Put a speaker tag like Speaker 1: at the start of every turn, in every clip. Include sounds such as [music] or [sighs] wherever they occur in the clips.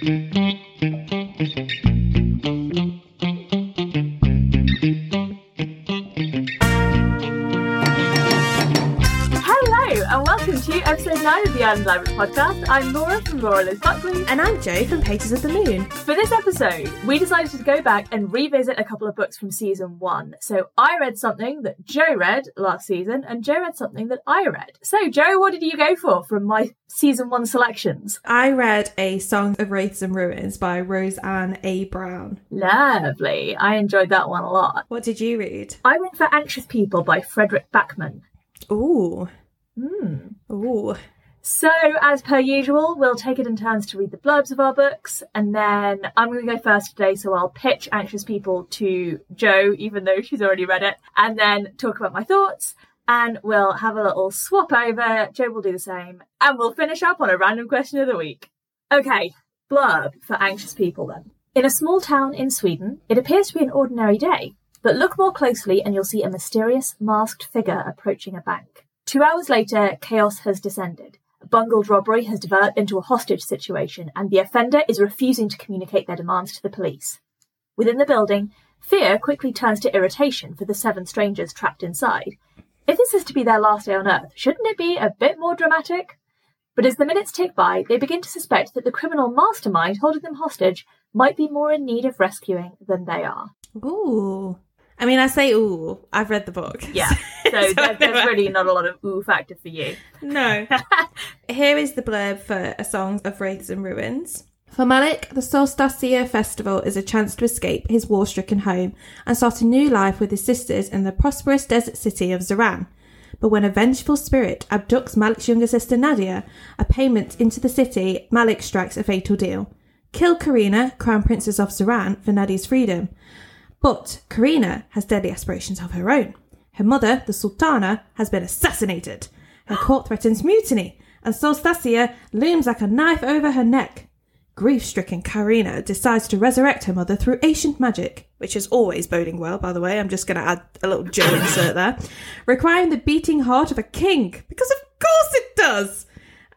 Speaker 1: Thank you. To episode 9 of the Island Library podcast. I'm Laura from Laura Liz Buckley.
Speaker 2: And I'm Jo from Pages of the Moon.
Speaker 1: For this episode, we decided to go back and revisit a couple of books from season one. So I read something that Jo read last season, and Jo read something that I read. So, Jo, what did you go for from my season one selections?
Speaker 2: I read A Song of Wraiths and Ruins by Roseanne A. Brown.
Speaker 1: Lovely. I enjoyed that one a lot.
Speaker 2: What did you read?
Speaker 1: I went for Anxious People by Fredrik Backman.
Speaker 2: Ooh.
Speaker 1: Hmm.
Speaker 2: Ooh.
Speaker 1: So, as per usual, we'll take it in turns to read the blurbs of our books, and then I'm going to go first today, so I'll pitch Anxious People to Jo, even though she's already read it, and then talk about my thoughts, and we'll have a little swap over. Jo will do the same, and we'll finish up on a random question of the week. Okay, blurb for Anxious People then. In a small town in Sweden, it appears to be an ordinary day, but look more closely and you'll see a mysterious, masked figure approaching a bank. Two hours later, chaos has descended. Bungled robbery has developed into a hostage situation, and the offender is refusing to communicate their demands to the police. Within the building, fear quickly turns to irritation for the seven strangers trapped inside. If this is to be their last day on Earth, shouldn't it be a bit more dramatic? But as the minutes tick by, they begin to suspect that the criminal mastermind holding them hostage might be more in need of rescuing than they are.
Speaker 2: Ooh. I mean, I say ooh. I've read the book.
Speaker 1: Yeah, [laughs] so,
Speaker 2: So
Speaker 1: there, there's really not a lot of ooh factor for you.
Speaker 2: No. [laughs] Here is the blurb for A Song of Wraiths and Ruins. For Malik, the Solstasia Festival is a chance to escape his war stricken home and start a new life with his sisters in the prosperous desert city of Ziran. But when a vengeful spirit abducts Malik's younger sister Nadia, a payment into the city, Malik strikes a fatal deal. Kill Karina, Crown Princess of Ziran, for Nadia's freedom. But Karina has deadly aspirations of her own. Her mother, the Sultana, has been assassinated. Her court threatens mutiny, and Solstasia looms like a knife over her neck. Grief stricken Karina decides to resurrect her mother through ancient magic, which is always boding well, by the way. I'm just going to add a little Jo insert there. Requiring the beating heart of a king, because of course it does!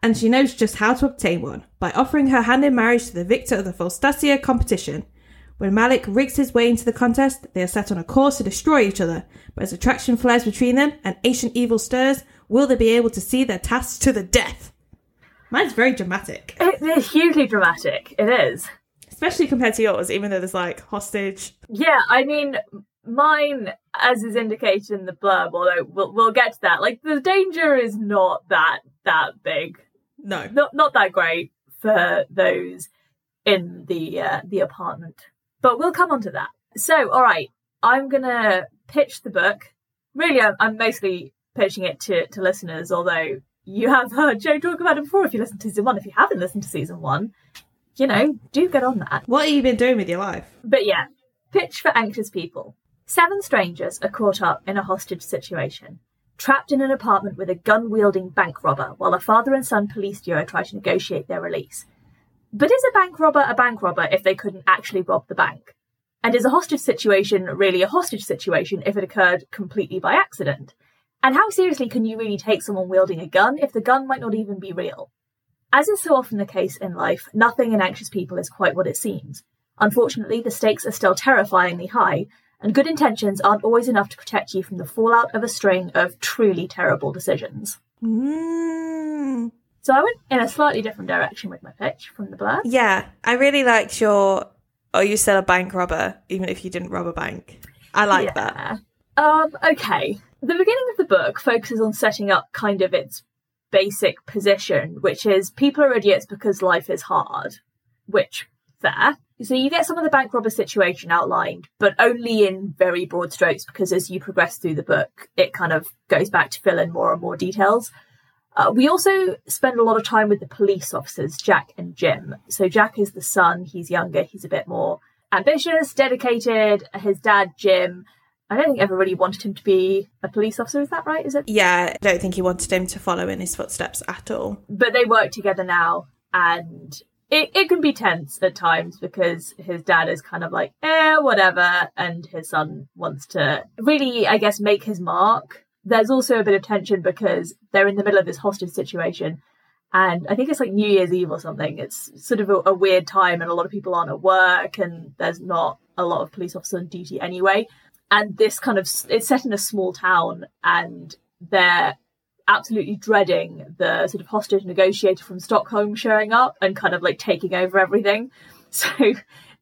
Speaker 2: And she knows just how to obtain one by offering her hand in marriage to the victor of the Solstasia competition. When Malik rigs his way into the contest, they are set on a course to destroy each other. But as attraction flares between them and ancient evil stirs, will they be able to see their tasks to the death? Mine's very dramatic,
Speaker 1: It, it's hugely dramatic. It is.
Speaker 2: especially compared to yours, even though there's like hostage.
Speaker 1: Yeah, I mean, mine, as is indicated in the blurb, although we'll we'll get to that. Like the danger is not that that big,
Speaker 2: No.
Speaker 1: not not that great for those in the uh, the apartment. But we'll come on to that. So, all right, I'm gonna pitch the book. Really, I'm, I'm mostly pitching it to to listeners, although you have [laughs] heard Jo talk about it before. If you listened to season one, if you haven't listened to season one, you know, do get on that.
Speaker 2: What have you been doing with your life?
Speaker 1: But yeah, pitch for anxious people. Seven strangers are caught up in a hostage situation, trapped in an apartment with a gun wielding bank robber while a father and son police duo try to negotiate their release. But is a bank robber a bank robber if they couldn't actually rob the bank? And is a hostage situation really a hostage situation if it occurred completely by accident? And how seriously can you really take someone wielding a gun if the gun might not even be real? As is so often the case in life, nothing in anxious people is quite what it seems. Unfortunately, the stakes are still terrifyingly high, and good intentions aren't always enough to protect you from the fallout of a string of truly terrible decisions.
Speaker 2: Mm.
Speaker 1: So I went in a slightly different direction with my pitch from the blurb.
Speaker 2: Yeah, I really liked your. Are you still a bank robber, even if you didn't rob a bank? I like that.
Speaker 1: Um, okay. The beginning of the book focuses on setting up kind of its basic position, which is people are idiots because life is hard. Which, fair. So you get some of the bank robber situation outlined, but only in very broad strokes because as you progress through the book, it kind of goes back to fill in more and more details. Uh, we also spend a lot of time with the police officers, Jack and Jim. So Jack is the son, he's younger, he's a bit more ambitious, dedicated. His dad, Jim, I don't think ever really wanted him to be a police officer, is that right? Is it?
Speaker 2: Yeah, I don't think he wanted him to follow in his footsteps at all.
Speaker 1: But they work together now and it, it can be tense at times because his dad is kind of like, eh, whatever, and his son wants to really, I guess, make his mark. There's also a bit of tension because they're in the middle of this hostage situation and I think it's like New Year's Eve or something. It's sort of a, a, weird time, and a lot of people aren't at work, and there's not a lot of police officers on duty anyway. And this kind of it's set in a small town, and they're absolutely dreading the sort of hostage negotiator from Stockholm showing up and kind of like taking over everything. [laughs] So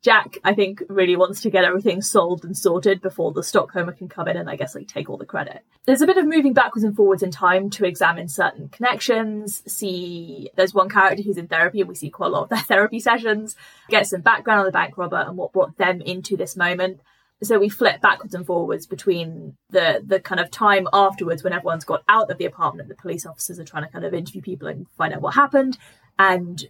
Speaker 1: Jack, I think, really wants to get everything solved and sorted before the Stockholmer can come in and I guess like take all the credit. There's a bit of moving backwards and forwards in time to examine certain connections, see there's one character who's in therapy and we see quite a lot of their [laughs] therapy sessions, get some background on the bank robber and what brought them into this moment. So we flip backwards and forwards between the the kind of time afterwards when everyone's got out of the apartment, the police officers are trying to kind of interview people and find out what happened, and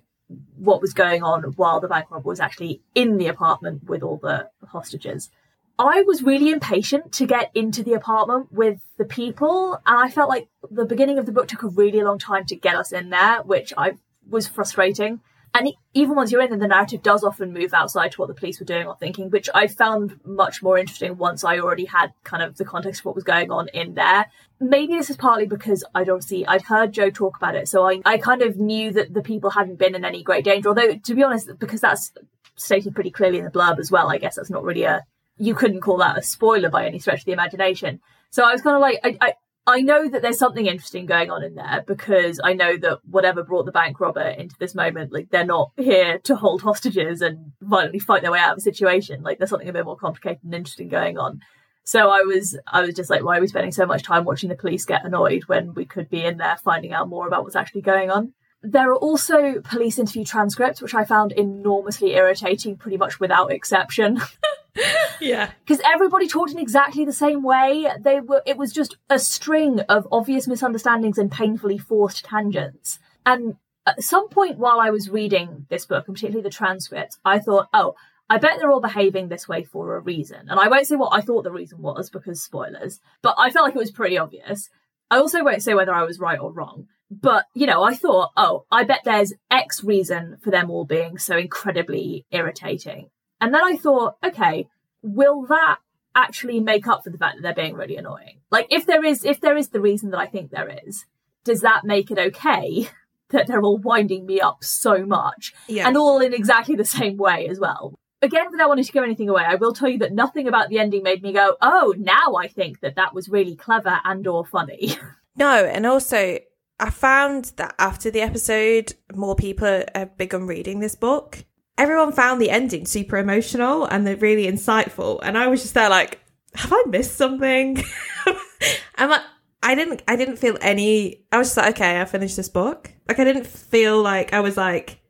Speaker 1: what was going on while the bank robber was actually in the apartment with all the hostages. I was really impatient to get into the apartment with the people, and I felt like the beginning of the book took a really long time to get us in there, which I was frustrating. And even once you're in, the narrative does often move outside to what the police were doing or thinking, which I found much more interesting once I already had kind of the context of what was going on in there. Maybe this is partly because I'd obviously I'd heard Jo talk about it, so I, I kind of knew that the people hadn't been in any great danger. Although to be honest, because that's stated pretty clearly in the blurb as well, I guess that's not really a you couldn't call that a spoiler by any stretch of the imagination. So I was kind of like I, I I know that there's something interesting going on in there because I know that whatever brought the bank robber into this moment, like they're not here to hold hostages and violently fight their way out of a situation. Like there's something a bit more complicated and interesting going on. So I was I was just like, why are we spending so much time watching the police get annoyed when we could be in there finding out more about what's actually going on? There are also police interview transcripts, which I found enormously irritating pretty much without exception. [laughs] [laughs]
Speaker 3: yeah.
Speaker 1: Because everybody talked in exactly the same way. They were it was just a string of obvious misunderstandings and painfully forced tangents. And at some point while I was reading this book, and particularly the transcript, I thought, oh, I bet they're all behaving this way for a reason. And I won't say what I thought the reason was because spoilers, but I felt like it was pretty obvious. I also won't say whether I was right or wrong. But, you know, I thought, oh, I bet there's X reason for them all being so incredibly irritating. And then I thought, okay, will that actually make up for the fact that they're being really annoying? Like if there is if there is the reason that I think there is, does that make it okay [laughs] that they're all winding me up so much?
Speaker 3: Yeah.
Speaker 1: And all in exactly the same way as well. Again, without wanting to give anything away, I will tell you that nothing about the ending made me go, "Oh, now I think that that was really clever and or funny." [laughs]
Speaker 3: No, and also I found that after the episode, more people have begun reading this book everyone found the ending super emotional and really insightful. And I was just there like, have I missed something? [laughs] I'm like, I didn't, I didn't feel any, I was just like, okay, I finished this book. Like, I didn't feel like I was like,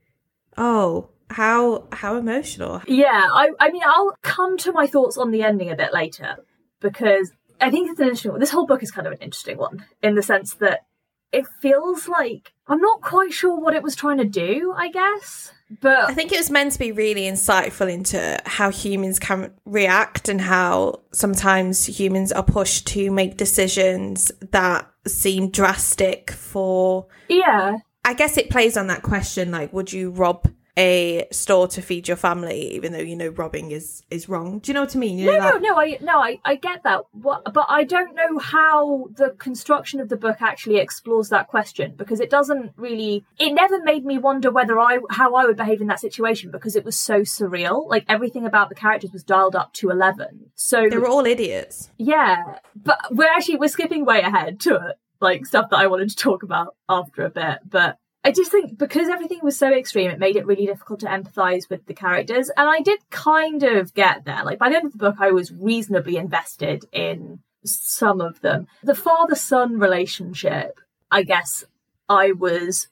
Speaker 3: oh, how, how emotional.
Speaker 1: Yeah. I, I mean, I'll come to my thoughts on the ending a bit later because I think it's an interesting one. This whole book is kind of an interesting one in the sense that it feels like I'm not quite sure what it was trying to do, I guess. But
Speaker 3: I think it was meant to be really insightful into how humans can react and how sometimes humans are pushed to make decisions that seem drastic for.
Speaker 1: Yeah.
Speaker 3: I guess it plays on that question like, would you rob a store to feed your family, even though you know robbing is is wrong. Do you know what I mean? You
Speaker 1: no, no, no. I no, I, I get that, what, but I don't know how the construction of the book actually explores that question because it doesn't really. It never made me wonder whether I how I would behave in that situation because it was so surreal. Like everything about the characters was dialed up to eleven. So
Speaker 3: they were all idiots.
Speaker 1: Yeah, but we're actually we're skipping way ahead to it like stuff that I wanted to talk about after a bit, but I just think because everything was so extreme, it made it really difficult to empathize with the characters. And I did kind of get there. Like by the end of the book, I was reasonably invested in some of them. The father son relationship, I guess I was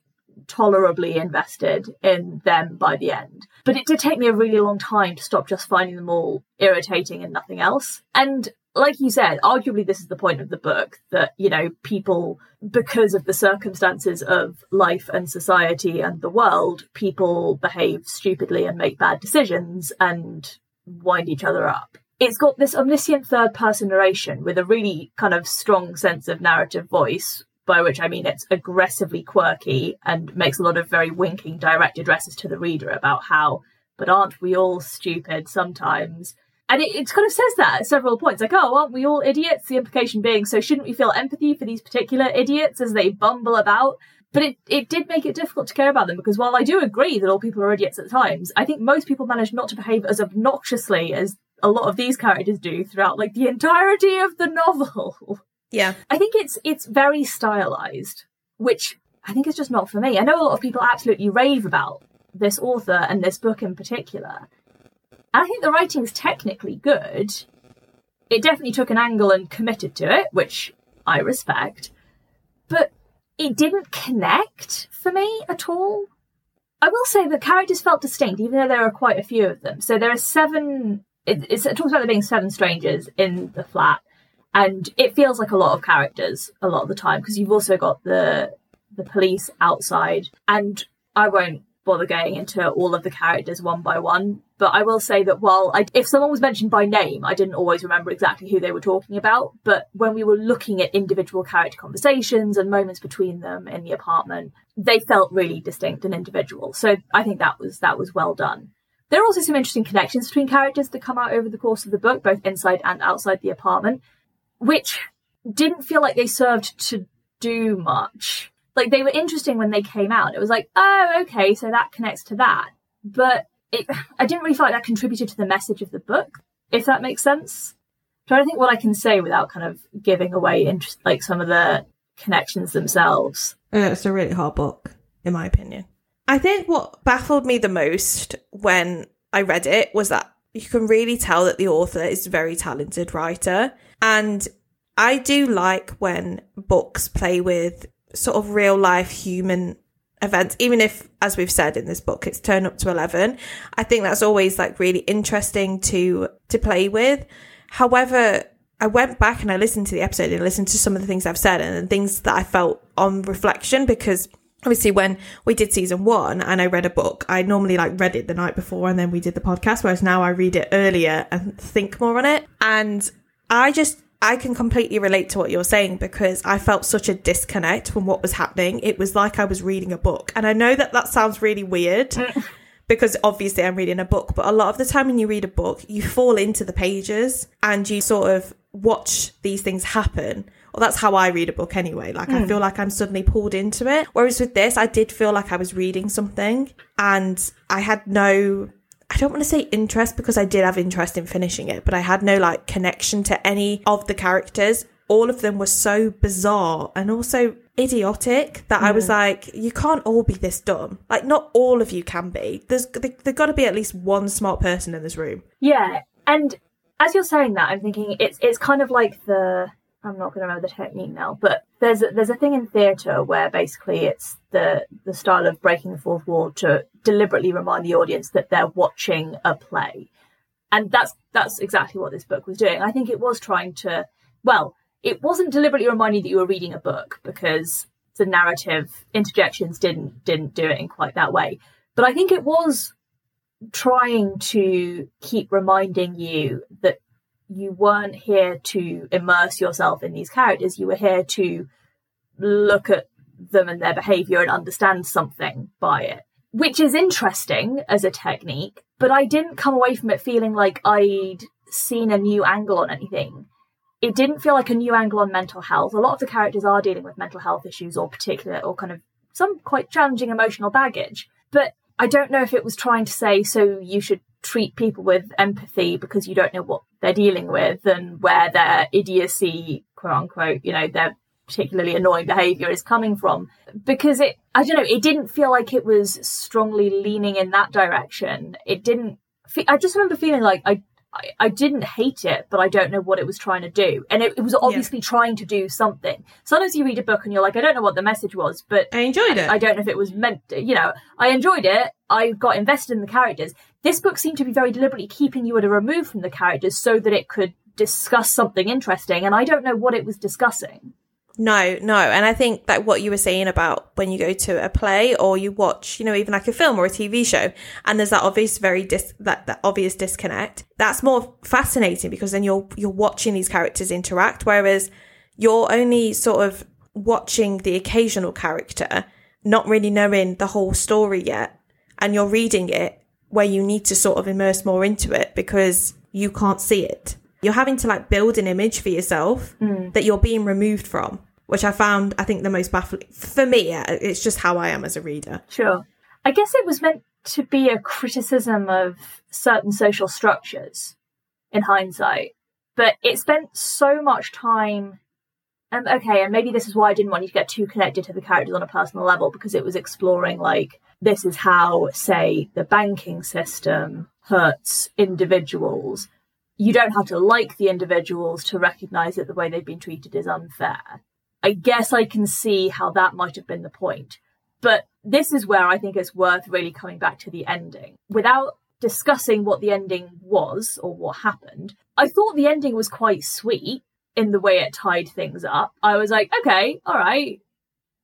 Speaker 1: tolerably invested in them by the end. But it did take me a really long time to stop just finding them all irritating and nothing else. And like you said, arguably this is the point of the book that, you know, people, because of the circumstances of life and society and the world, people behave stupidly and make bad decisions and wind each other up. It's got this omniscient third person narration with a really kind of strong sense of narrative voice, by which I mean it's aggressively quirky and makes a lot of very winking direct addresses to the reader about how, but aren't we all stupid sometimes? And it, it kind of says that at several points, like, oh, aren't we all idiots? The implication being, so shouldn't we feel empathy for these particular idiots as they bumble about? But it, it did make it difficult to care about them because while I do agree that all people are idiots at times, I think most people manage not to behave as obnoxiously as a lot of these characters do throughout like the entirety of the novel.
Speaker 2: Yeah.
Speaker 1: I think it's it's very stylized, which I think is just not for me. I know a lot of people absolutely rave about this author and this book in particular. I think the writing's technically good. It definitely took an angle and committed to it, which I respect. But it didn't connect for me at all. I will say the characters felt distinct, even though there are quite a few of them. So there are seven. It, it talks about there being seven strangers in the flat, and it feels like a lot of characters a lot of the time because you've also got the the police outside, and I won't bother going into all of the characters one by one. But I will say that while I, if someone was mentioned by name, I didn't always remember exactly who they were talking about. But when we were looking at individual character conversations and moments between them in the apartment, they felt really distinct and individual. So I think that was that was well done. There are also some interesting connections between characters that come out over the course of the book, both inside and outside the apartment, which didn't feel like they served to do much like they were interesting when they came out. It was like, oh, okay, so that connects to that. But it, I didn't really feel like that contributed to the message of the book, if that makes sense. So I think what I can say without kind of giving away interest, like some of the connections themselves.
Speaker 2: Uh, it's a really hard book, in my opinion. I think what baffled me the most when I read it was that you can really tell that the author is a very talented writer. And I do like when books play with sort of real life human events, even if, as we've said in this book, it's turn up to 11. I think that's always like really interesting to, to play with. However, I went back and I listened to the episode and listened to some of the things I've said and things that I felt on reflection because obviously when we did season one and I read a book, I normally like read it the night before and then we did the podcast, whereas now I read it earlier and think more on it. And I just I can completely relate to what you're saying because I felt such a disconnect from what was happening. It was like I was reading a book. And I know that that sounds really weird [laughs] because obviously I'm reading a book, but a lot of the time when you read a book, you fall into the pages and you sort of watch these things happen. Well, that's how I read a book anyway. Like, mm. I feel like I'm suddenly pulled into it. Whereas with this, I did feel like I was reading something and I had no I don't want to say interest because I did have interest in finishing it, but I had no like connection to any of the characters. All of them were so bizarre and also idiotic that I was mm. like, you can't all be this dumb. Like, not all of you can be. There's there, there got to be at least one smart person in this room.
Speaker 1: Yeah, and as you're saying that, I'm thinking it's it's kind of like the I'm not going to remember the technique now, but there's a, there's a thing in theatre where basically it's the the style of breaking the fourth wall to deliberately remind the audience that they're watching a play, and that's that's exactly what this book was doing. I think it was trying to, well, it wasn't deliberately reminding that you were reading a book because the narrative interjections didn't didn't do it in quite that way, but I think it was trying to keep reminding you that you weren't here to immerse yourself in these characters. You were here to look at them and their behavior and understand something by it, which is interesting as a technique. But I didn't come away from it feeling like I'd seen a new angle on anything. It didn't feel like a new angle on mental health. A lot of the characters are dealing with mental health issues or particular or kind of some quite challenging emotional baggage. But I don't know if it was trying to say, so you should treat people with empathy because you don't know what they're dealing with and where their idiocy, quote unquote, you know, their particularly annoying behavior is coming from. Because it, I don't know, it didn't feel like it was strongly leaning in that direction. It didn't, I just remember feeling like I I, I, didn't hate it, but I don't know what it was trying to do. And it, it was obviously yeah. trying to do something. Sometimes you read a book and you're like, I don't know what the message was, but
Speaker 2: I enjoyed it.
Speaker 1: I, I don't know if it was meant to, you know, I enjoyed it. I got invested in the characters. This book seemed to be very deliberately keeping you at a remove from the characters so that it could discuss something interesting. And I don't know what it was discussing.
Speaker 2: No, no. And I think that what you were saying about when you go to a play or you watch, you know, even like a film or a TV show, and there's that obvious, very dis- that, that obvious disconnect. That's more fascinating because then you're, you're watching these characters interact, whereas you're only sort of watching the occasional character, not really knowing the whole story yet. And you're reading it where you need to sort of immerse more into it because you can't see it. You're having to like build an image for yourself mm. that you're being removed from
Speaker 3: which I found, I think, the most baffling. For me, it's just how I am as a reader.
Speaker 1: Sure. I guess it was meant to be a criticism of certain social structures in hindsight, but it spent so much time. Um, okay, and maybe this is why I didn't want you to get too connected to the characters on a personal level because it was exploring, like, this is how, say, the banking system hurts individuals. You don't have to like the individuals to recognize that the way they've been treated is unfair. I guess I can see how that might have been the point. But this is where I think it's worth really coming back to the ending. Without discussing what the ending was or what happened, I thought the ending was quite sweet in the way it tied things up. I was like, okay, all right,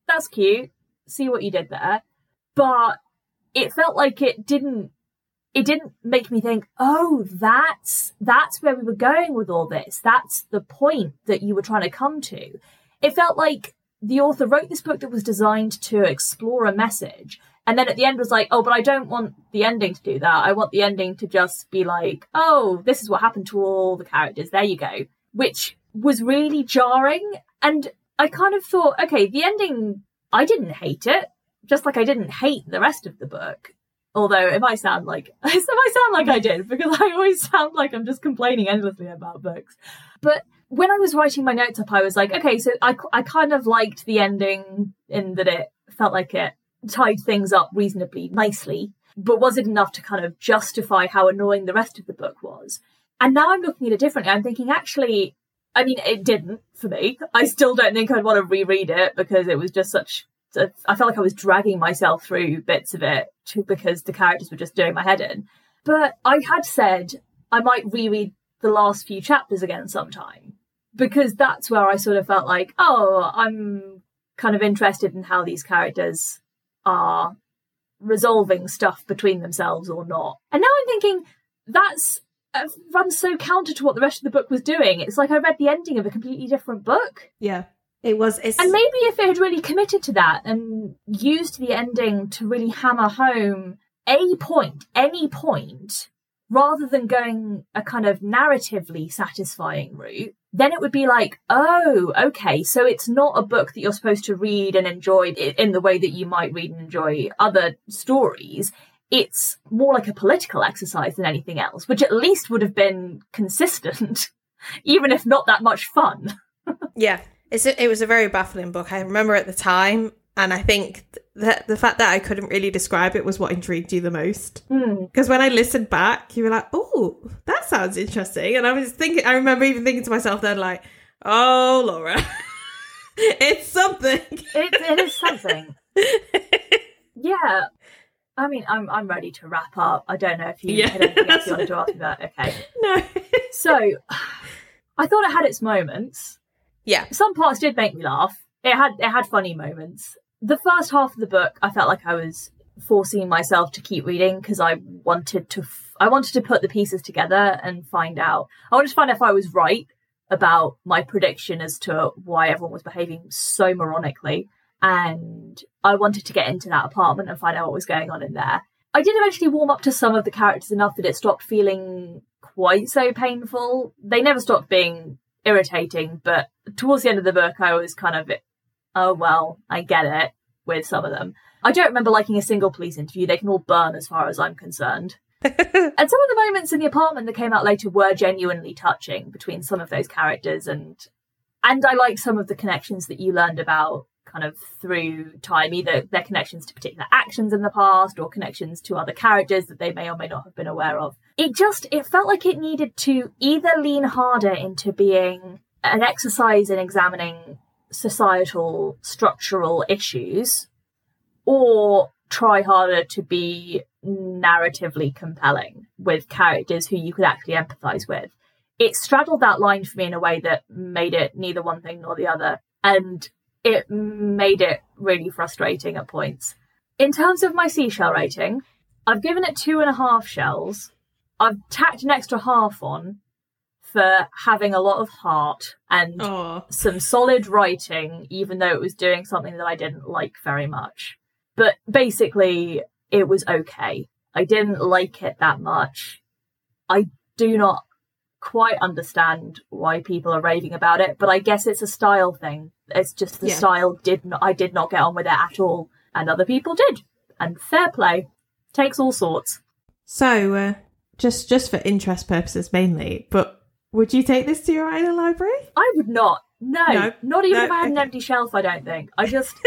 Speaker 1: that's cute. See what you did there. But it felt like it didn't it didn't make me think, oh, that's that's where we were going with all this. That's the point that you were trying to come to. It felt like the author wrote this book that was designed to explore a message, and then at the end was like, oh, but I don't want the ending to do that. I want the ending to just be like, oh, this is what happened to all the characters. There you go. Which was really jarring. And I kind of thought, okay, the ending, I didn't hate it, just like I didn't hate the rest of the book. Although it might sound like [laughs] it might sound like I did because I always sound like I'm just complaining endlessly about books. But when I was writing my notes up, I was like, okay, so I I kind of liked the ending in that it felt like it tied things up reasonably nicely. But was it enough to kind of justify how annoying the rest of the book was? And now I'm looking at it differently. I'm thinking, actually, I mean, it didn't for me. I still don't think I'd want to reread it because it was just such I felt like I was dragging myself through bits of it to, because the characters were just doing my head in. But I had said I might reread the last few chapters again sometime because that's where I sort of felt like, oh, I'm kind of interested in how these characters are resolving stuff between themselves or not. And now I'm thinking that's uh, runs so counter to what the rest of the book was doing. It's like I read the ending of a completely different book.
Speaker 3: Yeah. It was, it's...
Speaker 1: and maybe if it had really committed to that and used the ending to really hammer home a point, any point, rather than going a kind of narratively satisfying route, then it would be like, oh, okay, so it's not a book that you're supposed to read and enjoy in the way that you might read and enjoy other stories. It's more like a political exercise than anything else, which at least would have been consistent, [laughs] even if not that much fun. [laughs]
Speaker 3: yeah, it's a, it was a very baffling book. I remember at the time, and I think that the fact that I couldn't really describe it was what intrigued you the most. Because
Speaker 1: mm.
Speaker 3: when I listened back, you were like, "Oh, that sounds interesting," and I was thinking. I remember even thinking to myself then, like, "Oh, Laura, [laughs] it's something. It,
Speaker 1: it is something." [laughs] yeah. I mean, I'm I'm ready to wrap up. I don't know if you yeah, had anything else you wanted to ask me about. Okay. [laughs]
Speaker 3: No.
Speaker 1: so, I thought it had its moments.
Speaker 3: Yeah.
Speaker 1: Some parts did make me laugh. It had it had funny moments. The first half of the book, I felt like I was forcing myself to keep reading because I wanted to f- I wanted to put the pieces together and find out. I wanted to find out if I was right about my prediction as to why everyone was behaving so moronically. And I wanted to get into that apartment and find out what was going on in there. I did eventually warm up to some of the characters enough that it stopped feeling quite so painful. They never stopped being irritating, but towards the end of the book, I was kind of, oh, well, I get it with some of them. I don't remember liking a single police interview. They can all burn as far as I'm concerned. [laughs] and some of the moments in the apartment that came out later were genuinely touching between some of those characters and and I like some of the connections that you learned about kind of through time, either their connections to particular actions in the past or connections to other characters that they may or may not have been aware of. It just it felt like it needed to either lean harder into being an exercise in examining societal structural issues or try harder to be narratively compelling with characters who you could actually empathize with. It straddled that line for me in a way that made it neither one thing nor the other. And it made it really frustrating at points. In terms of my seashell rating, I've given it two and a half shells. I've tacked an extra half on for having a lot of heart and
Speaker 3: Aww.
Speaker 1: some solid writing, even though it was doing something that I didn't like very much. But basically, it was okay. I didn't like it that much. I do not quite understand why people are raving about it, but I guess it's a style thing. It's just the
Speaker 2: Yeah.
Speaker 1: style did not I did not get on with it at all, and other people did. And fair play. Takes all sorts.
Speaker 2: So, uh, just just for interest purposes mainly, but would you take this to your island library?
Speaker 1: I would not. No,
Speaker 2: No.
Speaker 1: not even
Speaker 2: No,
Speaker 1: if I had an empty shelf. I don't think. I just. [laughs]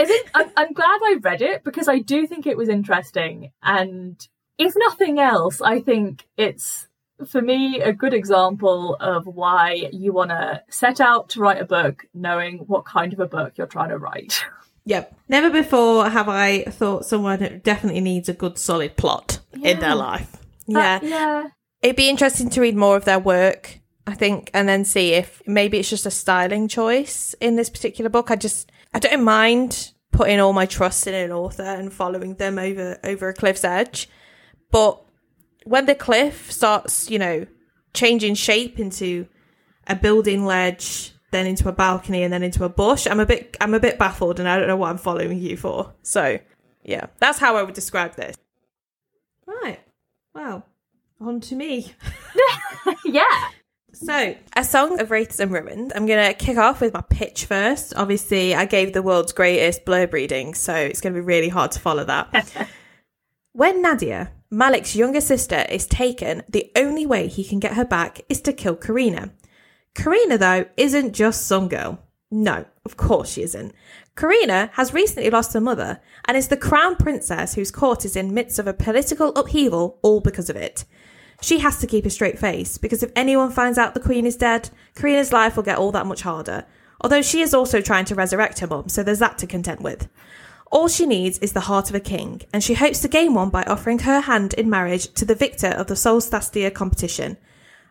Speaker 1: Is it, I'm, I'm glad I read it because I do think it was interesting, and if nothing else, I think it's for me a good example of why you want to set out to write a book, knowing what kind of a book you're trying to write. [laughs]
Speaker 2: Yep. Never before have I thought someone definitely needs a good solid plot in their life. Yeah.
Speaker 1: Uh, yeah.
Speaker 4: It'd be interesting to read more of their work, I think, and then see if maybe it's just a styling choice in this particular book. I just I don't mind putting all my trust in an author and following them over over a cliff's edge. But when the cliff starts, you know, changing shape into
Speaker 2: A building ledge, then into a balcony, and then into a bush. I'm a bit I'm a bit baffled, and I don't know what I'm following you for.
Speaker 4: so yeah, that's how I would describe this.
Speaker 2: Right. Well, on to me. [laughs]
Speaker 1: yeah.
Speaker 2: So, A Song of Wraiths and Ruins. I'm going to kick off with my pitch first. Obviously, I gave the world's greatest blurb reading, so it's going to be really hard to follow that. [laughs] when Nadia, Malik's younger sister, is taken, the only way he can get her back is to kill Karina. Karina, though, isn't just some girl. No, of course she isn't. Karina has recently lost her mother and is the crown princess whose court is in midst of a political upheaval all because of it. She has to keep a straight face because if anyone finds out the queen is dead, Karina's life will get all that much harder. Although she is also trying to resurrect her mum, so there's that to contend with. All she needs is the heart of a king, and she hopes to gain one by offering her hand in marriage to the victor of the Solstasia competition.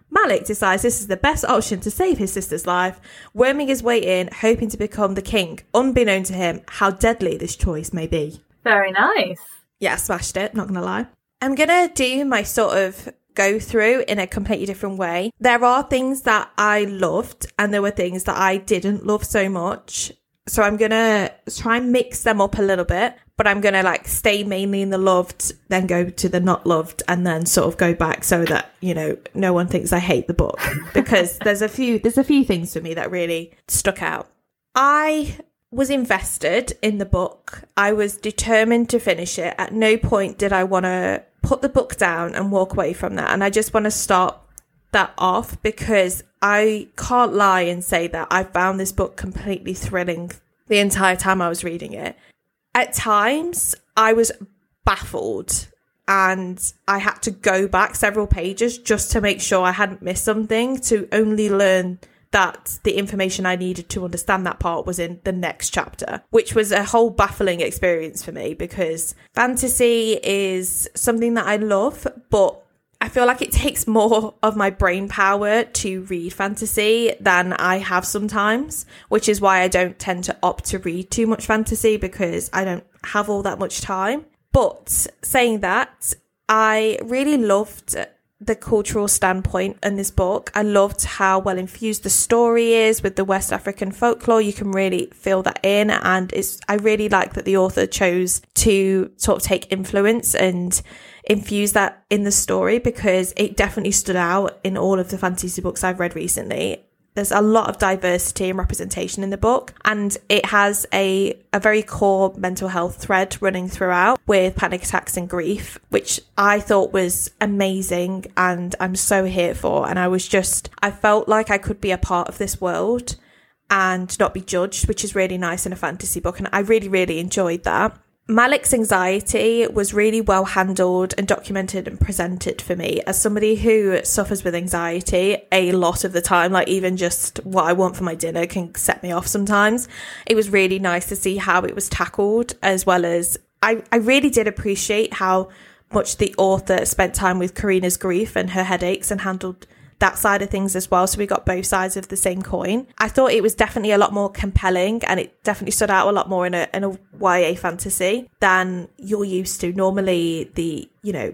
Speaker 2: Malik decides this is the best option to save his sister's life, worming his way in, hoping to become the king, unbeknown to him how deadly this choice may be.
Speaker 1: Very nice.
Speaker 2: Yeah, I smashed it, not gonna lie.
Speaker 4: I'm gonna do my sort of go through in a completely different way.
Speaker 2: There are things that I loved, and there were things that I didn't love so much. So I'm gonna try and mix them up a little bit, but I'm gonna like stay mainly in the loved, then go to the not loved, and then sort of go back so that you know no one thinks I hate the book [laughs] because there's a few there's a few things for me that really stuck out. I was invested in the book. I was determined to finish it. At no point did I want to put the book down and walk away from that. And I just want to start that off because I can't lie and say that I found this book completely thrilling the entire time I was reading it. At times, I was baffled and I had to go back several pages just to make sure I hadn't missed something to only learn that the information I needed to understand that part was in the next chapter, which was a whole baffling experience for me because fantasy is something that I love, but I feel like it [laughs] takes more of my brain power to read fantasy than I have sometimes, which is why I don't tend to opt to read too much fantasy because I don't have all that much time. But saying that, I really loved the cultural standpoint in this book. I loved how well infused the story is with the West African folklore. You can really feel that in, and it's. I really like that the author chose to sort of take influence and infuse that in the story because it definitely stood out in all of the fantasy books I've read recently. There's a lot of diversity and representation in the book, and it has a, a very core mental health thread running throughout with panic attacks and grief, which I thought was amazing and I'm so here for. And I was just, I felt like I could be a part of this world and not be judged, which is really nice in a fantasy book. And I really, really enjoyed that. Malik's anxiety was really well handled and documented and presented for me as somebody who suffers with anxiety a lot of the time. Like, even just what I want for my dinner can set me off sometimes. It was really nice to see how it was tackled, as well as I, I really did appreciate how much the author spent time with Karina's grief and her headaches and handled that side of things as well. So we got both sides of the same coin. I thought it was definitely a lot more compelling and it definitely stood out a lot more in a in a YA fantasy than you're used to. Normally the, you know,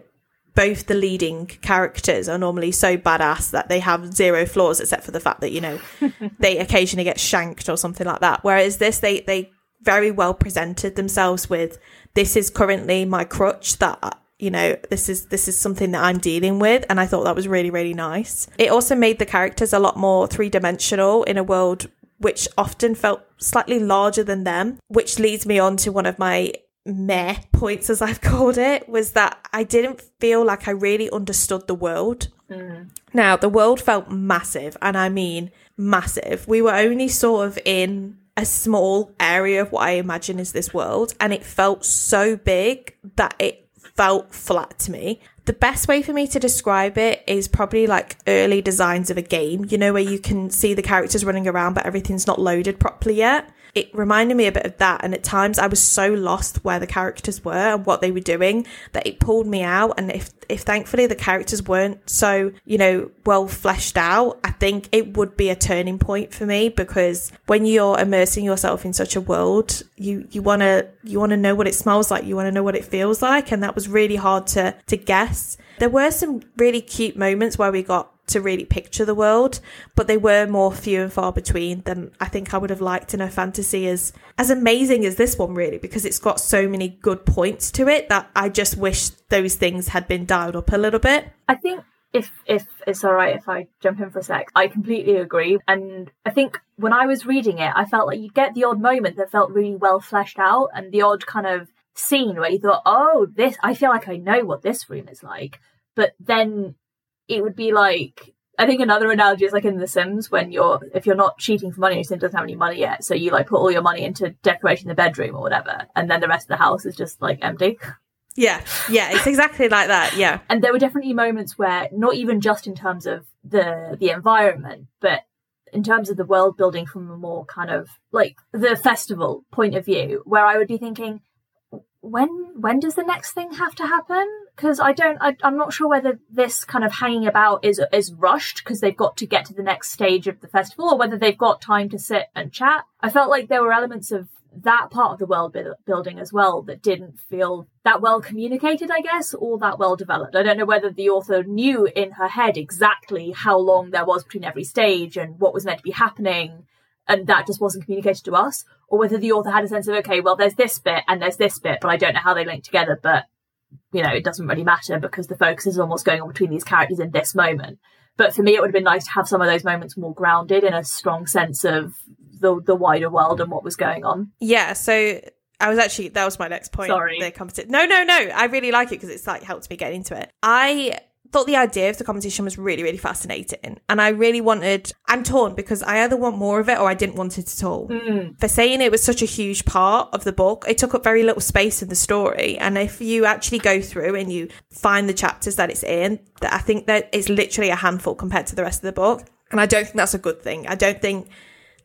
Speaker 2: both the leading characters are normally so badass that they have zero flaws except for the fact that, you know, [laughs] they occasionally get shanked or something like that. Whereas this they they very well presented themselves with this is currently my crutch that you know this is this is something that i'm dealing with and i thought that was really really nice. It also made the characters a lot more three-dimensional in a world which often felt slightly larger than them which leads me on to one of my meh points as i've [laughs] called it was that i didn't feel like i really understood the world. Mm. Now the world felt massive and i mean massive. We were only sort of in a small area of what i imagine is this world and it felt so big that it felt flat to me. The best way for me to describe it is probably like early designs of a game, you know, where you can see the characters running around, but everything's not loaded properly yet. It reminded me a bit of that. And at times I was so lost where the characters were and what they were doing that it pulled me out. And if, if thankfully the characters weren't so, you know, well fleshed out, I think it would be a turning point for me because when you're immersing yourself in such a world, you, you want to, you want to know what it smells like. You want to know what it feels like. And that was really hard to, to guess. There were some really cute moments where we got to really picture the world, but they were more few and far between than I think I would have liked in a fantasy as as amazing as this one really, because it's got so many good points to it that I just wish those things had been dialed up a little bit.
Speaker 1: I think if if it's all right if I jump in for a sec, I completely agree. And I think when I was reading it, I felt like you get the odd moment that felt really well fleshed out, and the odd kind of scene where you thought, "Oh, this I feel like I know what this room is like," but then it would be like I think another analogy is like in The Sims when you're if you're not cheating for money, your sim doesn't have any money yet, so you like put all your money into decorating the bedroom or whatever, and then the rest of the house is just like empty.
Speaker 2: Yeah, yeah, it's exactly like that. Yeah,
Speaker 1: and there were definitely moments where not even just in terms of the the environment, but in terms of the world building from a more kind of like the festival point of view, where I would be thinking, when when does the next thing have to happen? Because I don't, I, I'm not sure whether this kind of hanging about is is rushed because they've got to get to the next stage of the festival, or whether they've got time to sit and chat. I felt like there were elements of that part of the world building as well that didn't feel that well communicated, I guess, or that well developed. I don't know whether the author knew in her head exactly how long there was between every stage and what was meant to be happening and that just wasn't communicated to us, or whether the author had a sense of, okay, well, there's this bit and there's this bit, but I don't know how they link together, but you know, it doesn't really matter because the focus is on what's going on between these characters in this moment. But for me, it would have been nice to have some of those moments more grounded in a strong sense of the the wider world and what was going on.
Speaker 2: Yeah. So I was actually that was my next point.
Speaker 1: Sorry.
Speaker 2: The competition. No, no, no. I really like it because it's like helped me get into it. I thought the idea of the competition was really, really fascinating. And I really wanted, I'm torn because I either want more of it or I didn't want it at all.
Speaker 1: Mm.
Speaker 2: For saying it was such a huge part of the book, it took up very little space in the story. And if you actually go through and you find the chapters that it's in, that I think that it's literally a handful compared to the rest of the book. And I don't think that's a good thing. I don't think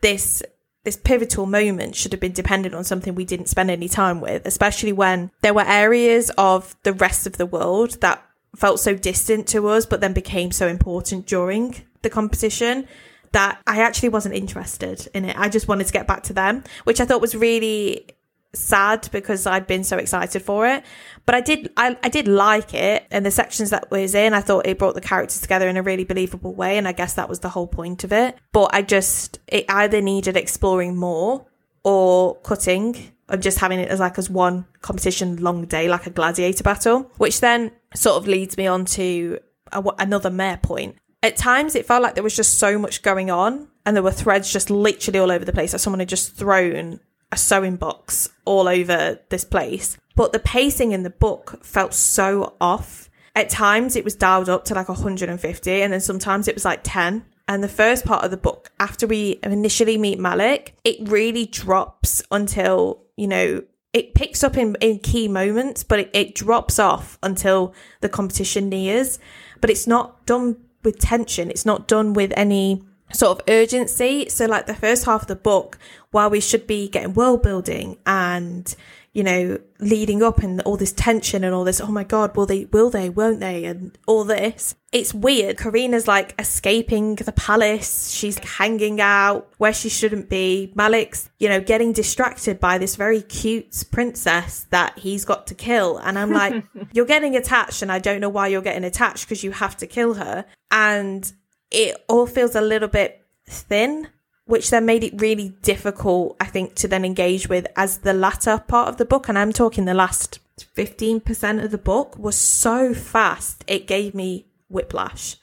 Speaker 2: this this pivotal moment should have been dependent on something we didn't spend any time with, especially when there were areas of the rest of the world that felt so distant to us, but then became so important during the competition that I actually wasn't interested in it. I just wanted to get back to them, which I thought was really sad because I'd been so excited for it. But I did I, I did like it and the sections that was in, I thought it brought the characters together in a really believable way and I guess that was the whole point of it. But I just it either needed exploring more or cutting of just having it as like as one competition long day, like a gladiator battle, which then sort of leads me on to a, another mare point. At times, it felt like there was just so much going on, and there were threads just literally all over the place. Like someone had just thrown a sewing box all over this place. But the pacing in the book felt so off. At times, it was dialed up to like 150, and then sometimes it was like 10 and the first part of the book, after we initially meet Malik, it really drops until, you know, it picks up in, in key moments, but it, it drops off until the competition nears. But it's not done with tension. It's not done with any sort of urgency. So like the first half of the book, while we should be getting world building and, you know, leading up and all this tension and all this, oh my God, will they, will they, won't they? And all this. It's weird. Karina's like escaping the palace. She's hanging out where she shouldn't be. Malik's, you know, getting distracted by this very cute princess that he's got to kill. And I'm like, [laughs] you're getting attached and I don't know why you're getting attached because you have to kill her. And it all feels a little bit thin which then made it really difficult, I think, to then engage with as the latter part of the book. And I'm talking the last 15% of the book was so fast, it gave me whiplash.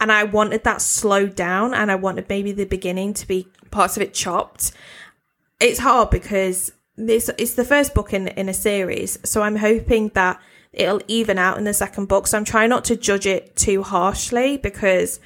Speaker 2: And I wanted that slowed down and I wanted maybe the beginning to be parts of it chopped. It's hard because this it's the first book in, in a series. So I'm hoping that it'll even out in the second book. So I'm trying not to judge it too harshly because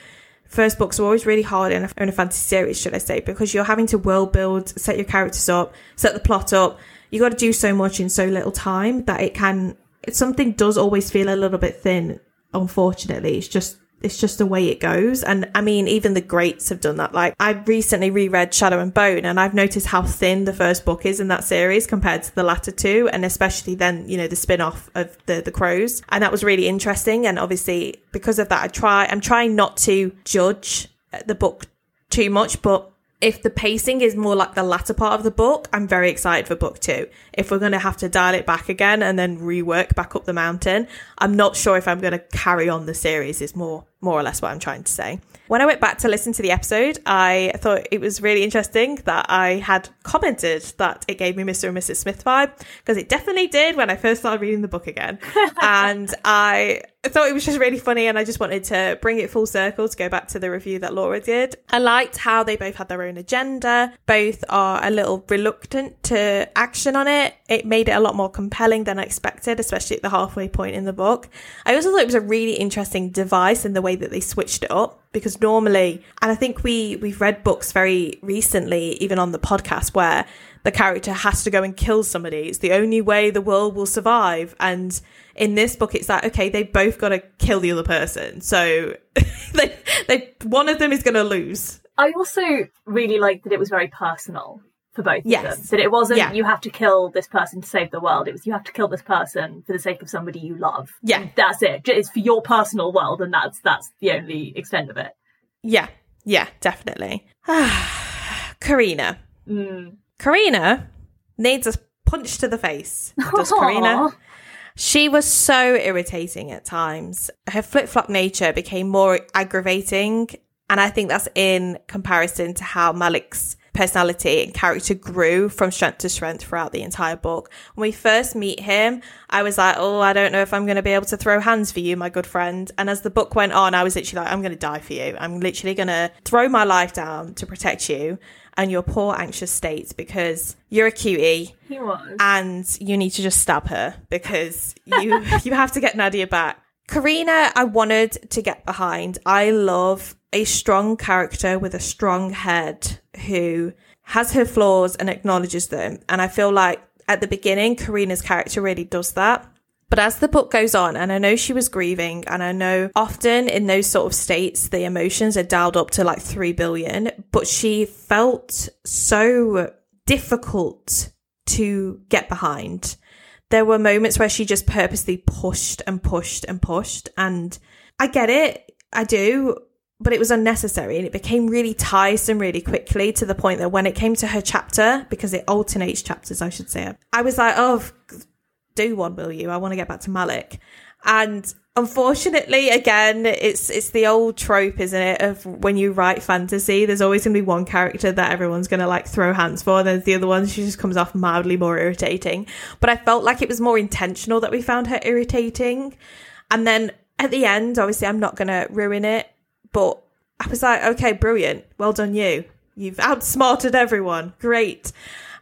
Speaker 2: first books are always really hard in a, in a fantasy series, should I say, because you're having to world build, set your characters up, set the plot up. You got to do so much in so little time that it can. Something does always feel a little bit thin. Unfortunately, it's just it's just the way it goes. And I mean, even the greats have done that. Like, I recently reread Shadow and Bone and I've noticed how thin the first book is in that series compared to the latter two. And especially then, you know, the spin off of the, the crows. And that was really interesting. And obviously, because of that, I try, I'm trying not to judge the book too much, but if the pacing is more like the latter part of the book, I'm very excited for book two. If we're going to have to dial it back again and then rework back up the mountain, I'm not sure if I'm going to carry on the series is more, more or less what I'm trying to say. When I went back to listen to the episode, I thought it was really interesting that I had commented that it gave me Mr. and Mrs. Smith vibe because it definitely did when I first started reading the book again. [laughs] and I thought it was just really funny and I just wanted to bring it full circle to go back to the review that Laura did. I liked how they both had their own agenda. Both are a little reluctant to action on it. It made it a lot more compelling than I expected, especially at the halfway point in the book. I also thought it was a really interesting device in the way that they switched it up because normally and i think we we've read books very recently even on the podcast where the character has to go and kill somebody. It's the only way the world will survive. And in this book it's like okay they both got to kill the other person. So [laughs] they, they one of them is going to lose.
Speaker 1: I also really liked that it was very personal for both
Speaker 2: Yes.
Speaker 1: of them. That it wasn't
Speaker 2: Yeah.
Speaker 1: you have to kill this person to save the world. It was you have to kill this person for the sake of somebody you love.
Speaker 2: Yeah.
Speaker 1: And that's it. It's for your personal world, and that's that's the only extent of it.
Speaker 2: yeah yeah definitely [sighs] karina
Speaker 1: Mm.
Speaker 2: karina needs a punch to the face does [laughs] karina She was so irritating at times. Her flip flop nature became more aggravating. And I think that's in comparison to how Malik's personality and character grew from strength to strength throughout the entire book. When we first meet him, I was like, oh, I don't know if I'm going to be able to throw hands for you, my good friend. And as the book went on, I was literally like, I'm going to die for you. I'm literally going to throw my life down to protect you and your poor anxious state because you're a cutie
Speaker 1: He was.
Speaker 2: and you need to just stab her because you [laughs] you have to get Nadia back. Karina, I wanted to get behind. I love a strong character with a strong head who has her flaws and acknowledges them. And I feel like at the beginning, Karina's character really does that. But as the book goes on, and I know she was grieving, and I know often in those sort of states, the emotions are dialed up to like 3 billion, but she felt so difficult to get behind. There were moments where she just purposely pushed and pushed and pushed. And I get it. I do. But it was unnecessary and it became really tiresome really quickly to the point that when it came to her chapter, because it alternates chapters, I should say, I was like, oh, do one, will you? I want to get back to Malik. And unfortunately, again, it's it's the old trope, isn't it? Of when you write fantasy, there's always going to be one character that everyone's going to like throw hands for. There's the other one, she just comes off mildly more irritating. But I felt like it was more intentional that we found her irritating. And then at the end, obviously, I'm not going to ruin it, but I was like, okay, brilliant. Well done, you. You've outsmarted everyone. Great.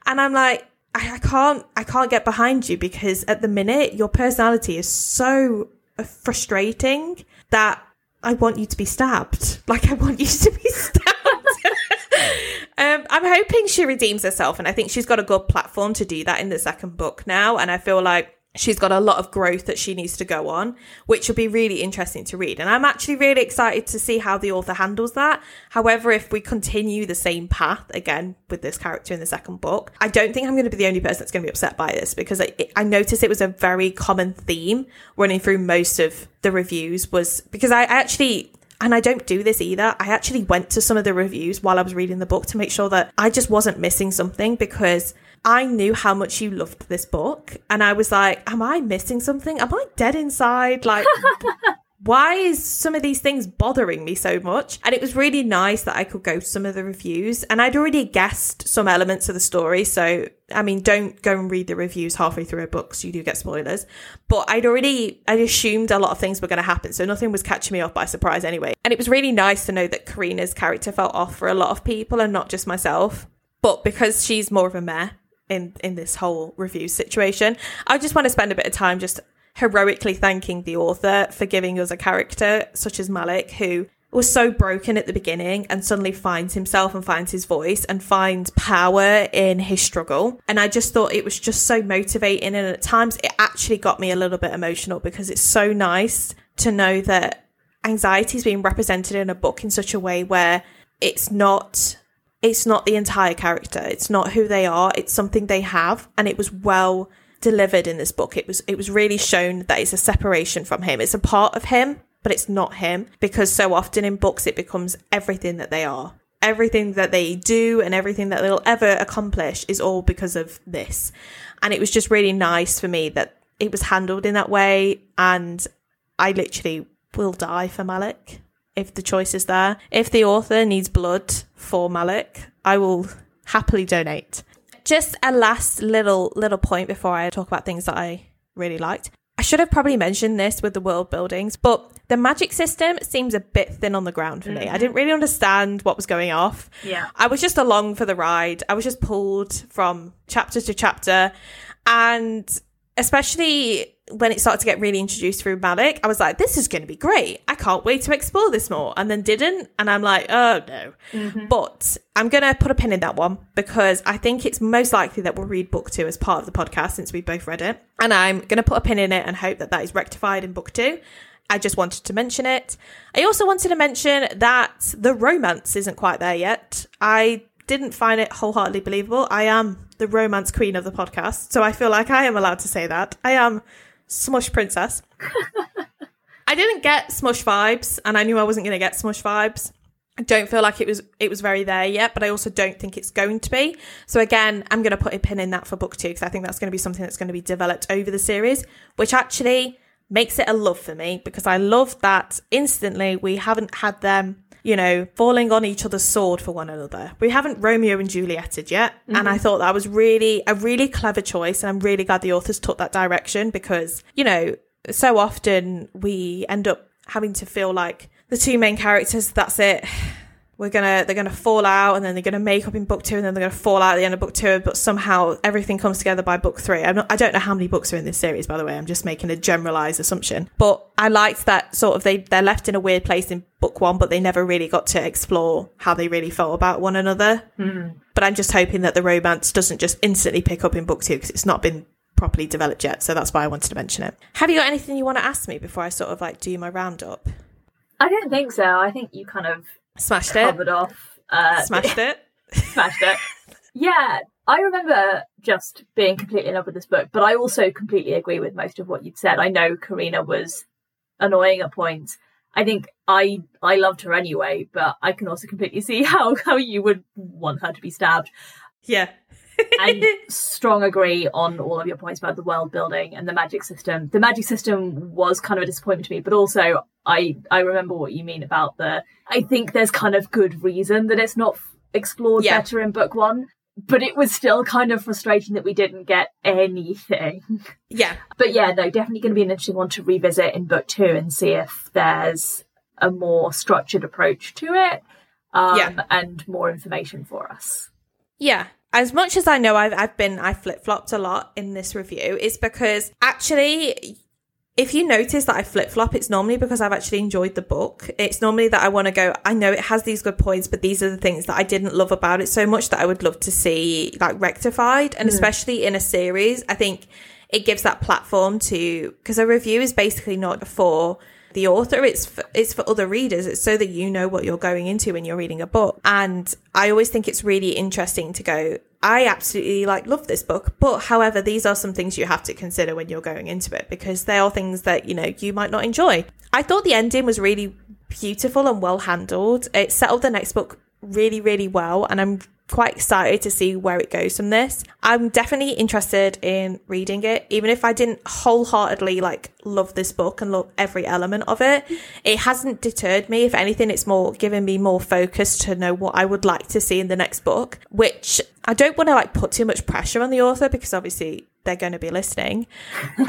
Speaker 2: And I'm like, I, I can't, I can't get behind you because at the minute your personality is so frustrating that I want you to be stabbed. [laughs] Like I want you to be [laughs] stabbed. [laughs] um, I'm hoping she redeems herself, and I think she's got a good platform to do that in the second book now. And I feel like she's got a lot of growth that she needs to go on, which will be really interesting to read. And I'm actually really excited to see how the author handles that. However, if we continue the same path again with this character in the second book, I don't think I'm going to be the only person that's going to be upset by this because I, I noticed it was a very common theme running through most of the reviews was because I actually and I don't do this either. I actually went to some of the reviews while I was reading the book to make sure that I just wasn't missing something because I knew how much you loved this book. And I was like, am I missing something? Am I dead inside? Like, [laughs] why is some of these things bothering me so much? And it was really nice that I could go to some of the reviews and I'd already guessed some elements of the story. So, I mean, don't go and read the reviews halfway through a book so you do get spoilers. But I'd already, I'd assumed a lot of things were going to happen. So nothing was catching me off by surprise anyway. And it was really nice to know that Karina's character felt off for a lot of people and not just myself. But because she's more of a meh in, in this whole review situation, I just want to spend a bit of time just heroically thanking the author for giving us a character such as Malik, who was so broken at the beginning and suddenly finds himself and finds his voice and finds power in his struggle. And I just thought it was just so motivating. And at times it actually got me a little bit emotional because it's so nice to know that anxiety is being represented in a book in such a way where it's not it's not the entire character it's not who they are it's something they have and it was well delivered in this book. It was it was really shown that it's a separation from him. It's a part of him, but it's not him because so often in books it becomes everything that they are. Everything that they do and everything that they'll ever accomplish is all because of this. And it was just really nice for me that it was handled in that way and I literally will die for Malik if the choice is there. If the author needs blood for Malik, I will happily donate just a last little little point before I talk about things that I really liked. I should have probably mentioned this with the world buildings, but the magic system seems a bit thin on the ground for mm-hmm. me. I didn't really understand what was going off.
Speaker 1: Yeah.
Speaker 2: I was just along for the ride. I was just pulled from chapter to chapter. And especially when it started to get really introduced through Malik, I was like, this is going to be great. I can't wait to explore this more. And then didn't. And I'm like, oh no. Mm-hmm. But I'm going to put a pin in that one because I think it's most likely that we'll read book two as part of the podcast since we both read it. And I'm going to put a pin in it and hope that that is rectified in book two. I just wanted to mention it. I also wanted to mention that the romance isn't quite there yet. I didn't find it wholeheartedly believable. I am the romance queen of the podcast, so I feel like I am allowed to say that. I am Smush Princess. [laughs] I didn't get Smush vibes, and I knew I wasn't going to get Smush vibes. I don't feel like it was it was very there yet, but I also don't think it's going to be. So again, I'm going to put a pin in that for book two because I think that's going to be something that's going to be developed over the series, which actually makes it a love for me because I love that instantly we haven't had them you know, falling on each other's sword for one another. We haven't Romeo and Julieted yet. Mm-hmm. And I thought that was really a really clever choice. And I'm really glad the authors took that direction because, you know, so often we end up having to feel like the two main characters, that's it we're gonna they're gonna fall out and then they're gonna make up in book two and then they're gonna fall out at the end of book two but somehow everything comes together by book three. I'm not, i don't know how many books are in this series by the way. I'm just making a generalized assumption. But i liked that sort of they they're left in a weird place in book one but they never really got to explore how they really felt about one another.
Speaker 1: Mm.
Speaker 2: but i'm just hoping that the romance doesn't just instantly pick up in book two because it's not been properly developed yet. So that's why i wanted to mention it. Have you got anything you want to ask me before i sort of like do my roundup?
Speaker 1: I don't think so. I think you kind of
Speaker 2: Smashed
Speaker 1: it. Covered off.
Speaker 2: Uh, smashed it. [laughs]
Speaker 1: smashed it. Yeah, I remember just being completely in love with this book, but I also completely agree with most of what you'd said. I know Karina was annoying at points. I think I I loved her anyway, but I can also completely see [laughs] how how you would want her to be stabbed.
Speaker 2: Yeah.
Speaker 1: and [laughs] strong agree on all of your points about the world building and the magic system. The magic system was kind of a disappointment to me, but also I I remember what you mean about the. I think there's kind of good reason that it's not explored yeah. better in book one, but it was still kind of frustrating that we didn't get anything.
Speaker 2: Yeah,
Speaker 1: but yeah, no, definitely going to be an interesting one to revisit in book two and see if there's a more structured approach to it. Um, yeah. and more information for us.
Speaker 2: Yeah, as much as I know I've, I've been, I flip flopped a lot in this review, is because actually, if you notice that I flip flop, it's normally because I've actually enjoyed the book. It's normally that I want to go, I know it has these good points, but these are the things that I didn't love about it so much that I would love to see like rectified. And mm. especially in a series, I think it gives that platform to, because a review is basically not for the author it's for, it's for other readers it's so that you know what you're going into when you're reading a book and i always think it's really interesting to go I absolutely like love this book, but however, these are some things you have to consider when you're going into it because they are things that, you know, you might not enjoy. I thought the ending was really beautiful and well handled. It settled the next book really, really well, and I'm quite excited to see where it goes from this. I'm definitely interested in reading it, even if I didn't wholeheartedly like love this book and love every element of it. It hasn't deterred me. If anything, it's more given me more focus to know what I would like to see in the next book, which I don't want to like put too much pressure on the author because obviously they're going to be listening.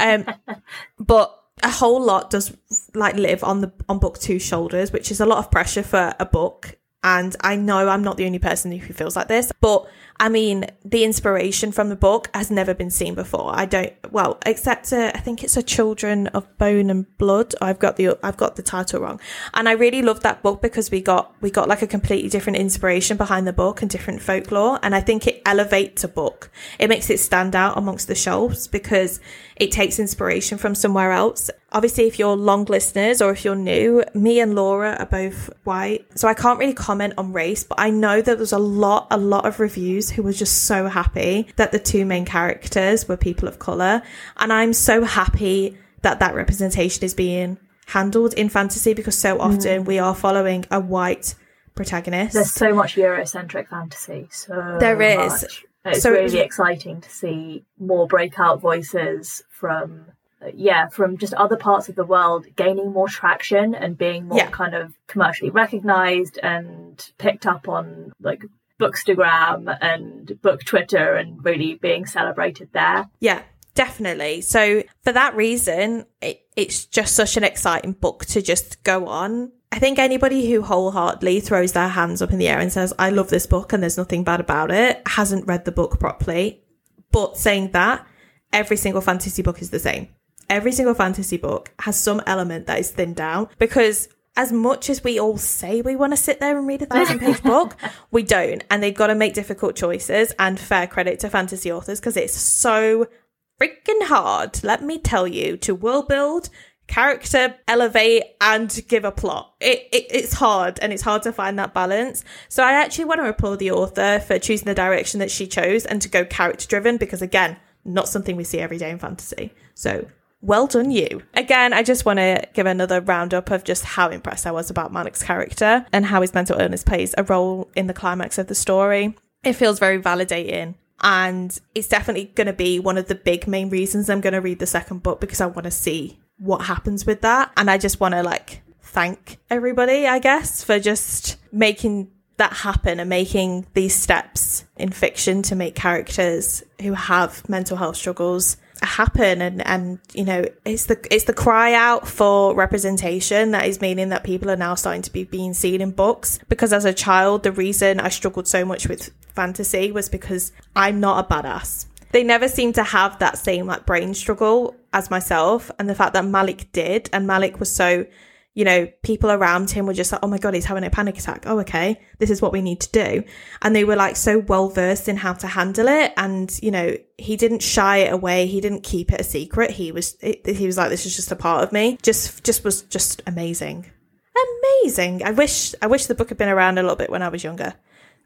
Speaker 2: Um, [laughs] but a whole lot does like live on the on book two's shoulders, which is a lot of pressure for a book and I know I'm not the only person who feels like this, but I mean, the inspiration from the book has never been seen before. I don't, well, except uh, I think it's a Children of Bone and Blood. I've got the, I've got the title wrong. And I really love that book because we got, we got like a completely different inspiration behind the book and different folklore. And I think it elevates a book. It makes it stand out amongst the shelves because it takes inspiration from somewhere else. Obviously, if you're long listeners or if you're new, me and Laura are both white. So I can't really comment on race, but I know that there's a lot, a lot of reviews who were just so happy that the two main characters were people of color. And I'm so happy that that representation is being handled in fantasy because so often mm. we are following a white protagonist.
Speaker 1: There's so much Eurocentric fantasy. So
Speaker 2: there is.
Speaker 1: Much. It's so really exciting to see more breakout voices from yeah, from just other parts of the world gaining more traction and being more yeah. kind of commercially recognized and picked up on like Bookstagram and Book Twitter and really being celebrated there.
Speaker 2: Yeah, definitely. So for that reason, it, it's just such an exciting book to just go on. I think anybody who wholeheartedly throws their hands up in the air and says, I love this book and there's nothing bad about it, hasn't read the book properly. But saying that, every single fantasy book is the same every single fantasy book has some element that is thinned down because as much as we all say we want to sit there and read a thousand page [laughs] book, we don't. And they've got to make difficult choices and fair credit to fantasy authors because it's so freaking hard, let me tell you, to world build, character elevate and give a plot. It, it, it's hard and it's hard to find that balance. So I actually want to applaud the author for choosing the direction that she chose and to go character driven because again, not something we see every day in fantasy. So well done you. Again, I just want to give another roundup of just how impressed I was about Malik's character and how his mental illness plays a role in the climax of the story. It feels very validating. And it's definitely going to be one of the big main reasons I'm going to read the second book because I want to see what happens with that. And I just want to like thank everybody, I guess, for just making that happen and making these steps in fiction to make characters who have mental health struggles happen and and you know it's the it's the cry out for representation that is meaning that people are now starting to be being seen in books. Because as a child the reason I struggled so much with fantasy was because I'm not a badass. They never seem to have that same like brain struggle as myself and the fact that Malik did and Malik was so you know, people around him were just like, oh my God, he's having a panic attack. Oh, okay. This is what we need to do. And they were like so well versed in how to handle it. And, you know, he didn't shy it away. He didn't keep it a secret. He was, he was like, this is just a part of me. Just, just was just amazing. Amazing. I wish, I wish the book had been around a little bit when I was younger,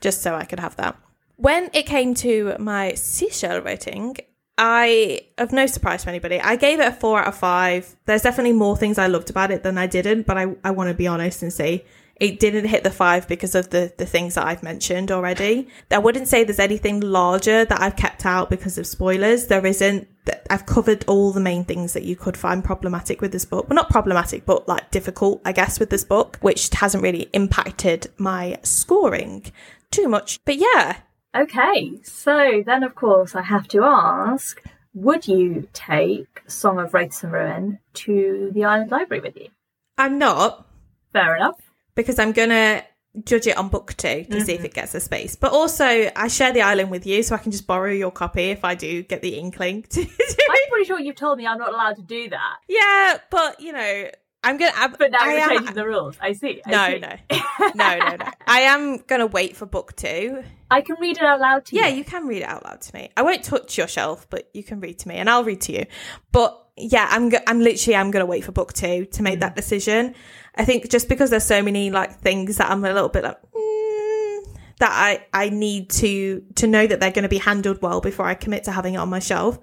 Speaker 2: just so I could have that. When it came to my seashell rating, I, of no surprise to anybody, I gave it a four out of five. There's definitely more things I loved about it than I didn't, but I, I want to be honest and say it didn't hit the five because of the, the things that I've mentioned already. I wouldn't say there's anything larger that I've kept out because of spoilers. There isn't. I've covered all the main things that you could find problematic with this book. Well, not problematic, but like difficult, I guess, with this book, which hasn't really impacted my scoring too much. But yeah,
Speaker 1: Okay, so then of course I have to ask would you take Song of Wraiths and Ruin to the Island Library with you?
Speaker 2: I'm not.
Speaker 1: Fair enough.
Speaker 2: Because I'm going to judge it on book two to mm-hmm. see if mm-hmm. it gets a space. But also, I share the island with you, so I can just borrow your copy if I do get the inkling. To- [laughs]
Speaker 1: I'm pretty sure you've told me I'm not allowed to do that.
Speaker 2: Yeah, but you know, I'm gonna. I,
Speaker 1: but now I you're am, changing the rules. I see. I
Speaker 2: no,
Speaker 1: see.
Speaker 2: no, [laughs] no, no, no. I am gonna wait for book two.
Speaker 1: I can read it out loud to
Speaker 2: you. Yeah, you can read it out loud to me. I won't touch your shelf, but you can read to me, and I'll read to you. But yeah, I'm. Go- I'm literally. I'm gonna wait for book two to make mm. that decision. I think just because there's so many like things that I'm a little bit like. Mm, that I, I need to to know that they're going to be handled well before I commit to having it on my shelf